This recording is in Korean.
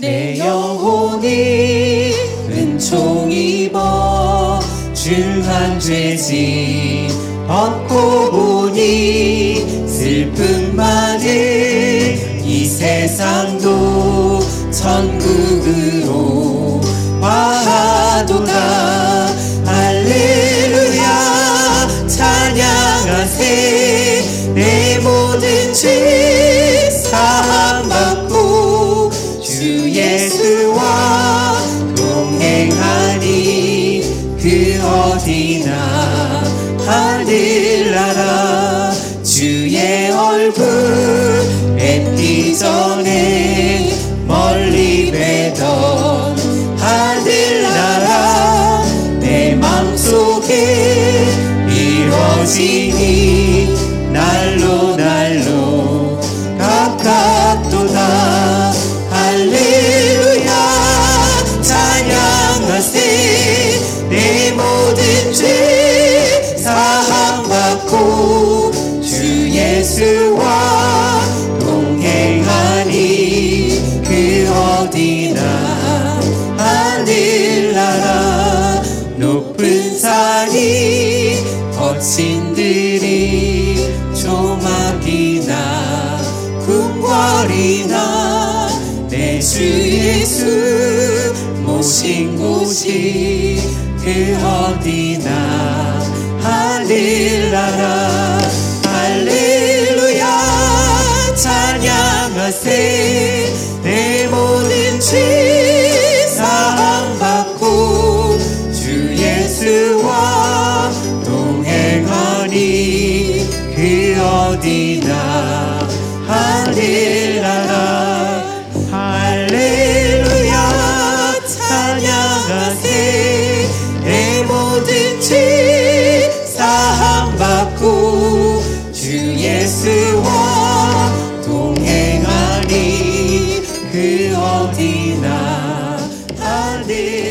내 영혼이 은총 입어 중한 죄짐 벗고 보니 슬픔 많은 이 세상도 천국으로 화하도다 할렐루야 찬양하세 내 모든 죄 주 예수와 동행하니 그 어디나 하늘나라. 주의 얼굴 뵙기 전에 멀리 뵈던 하늘나라 내 맘속에 이루어지니 어디나 하늘나라. 높은 산이 거친 들이 조막이나 궁궐이나 내 주 예수 모신 곳이 그 어디나 하늘나라. 할렐루야 찬양하세 내 죄 사함받고 주 예수와 동행하니 그 어디나 하늘 동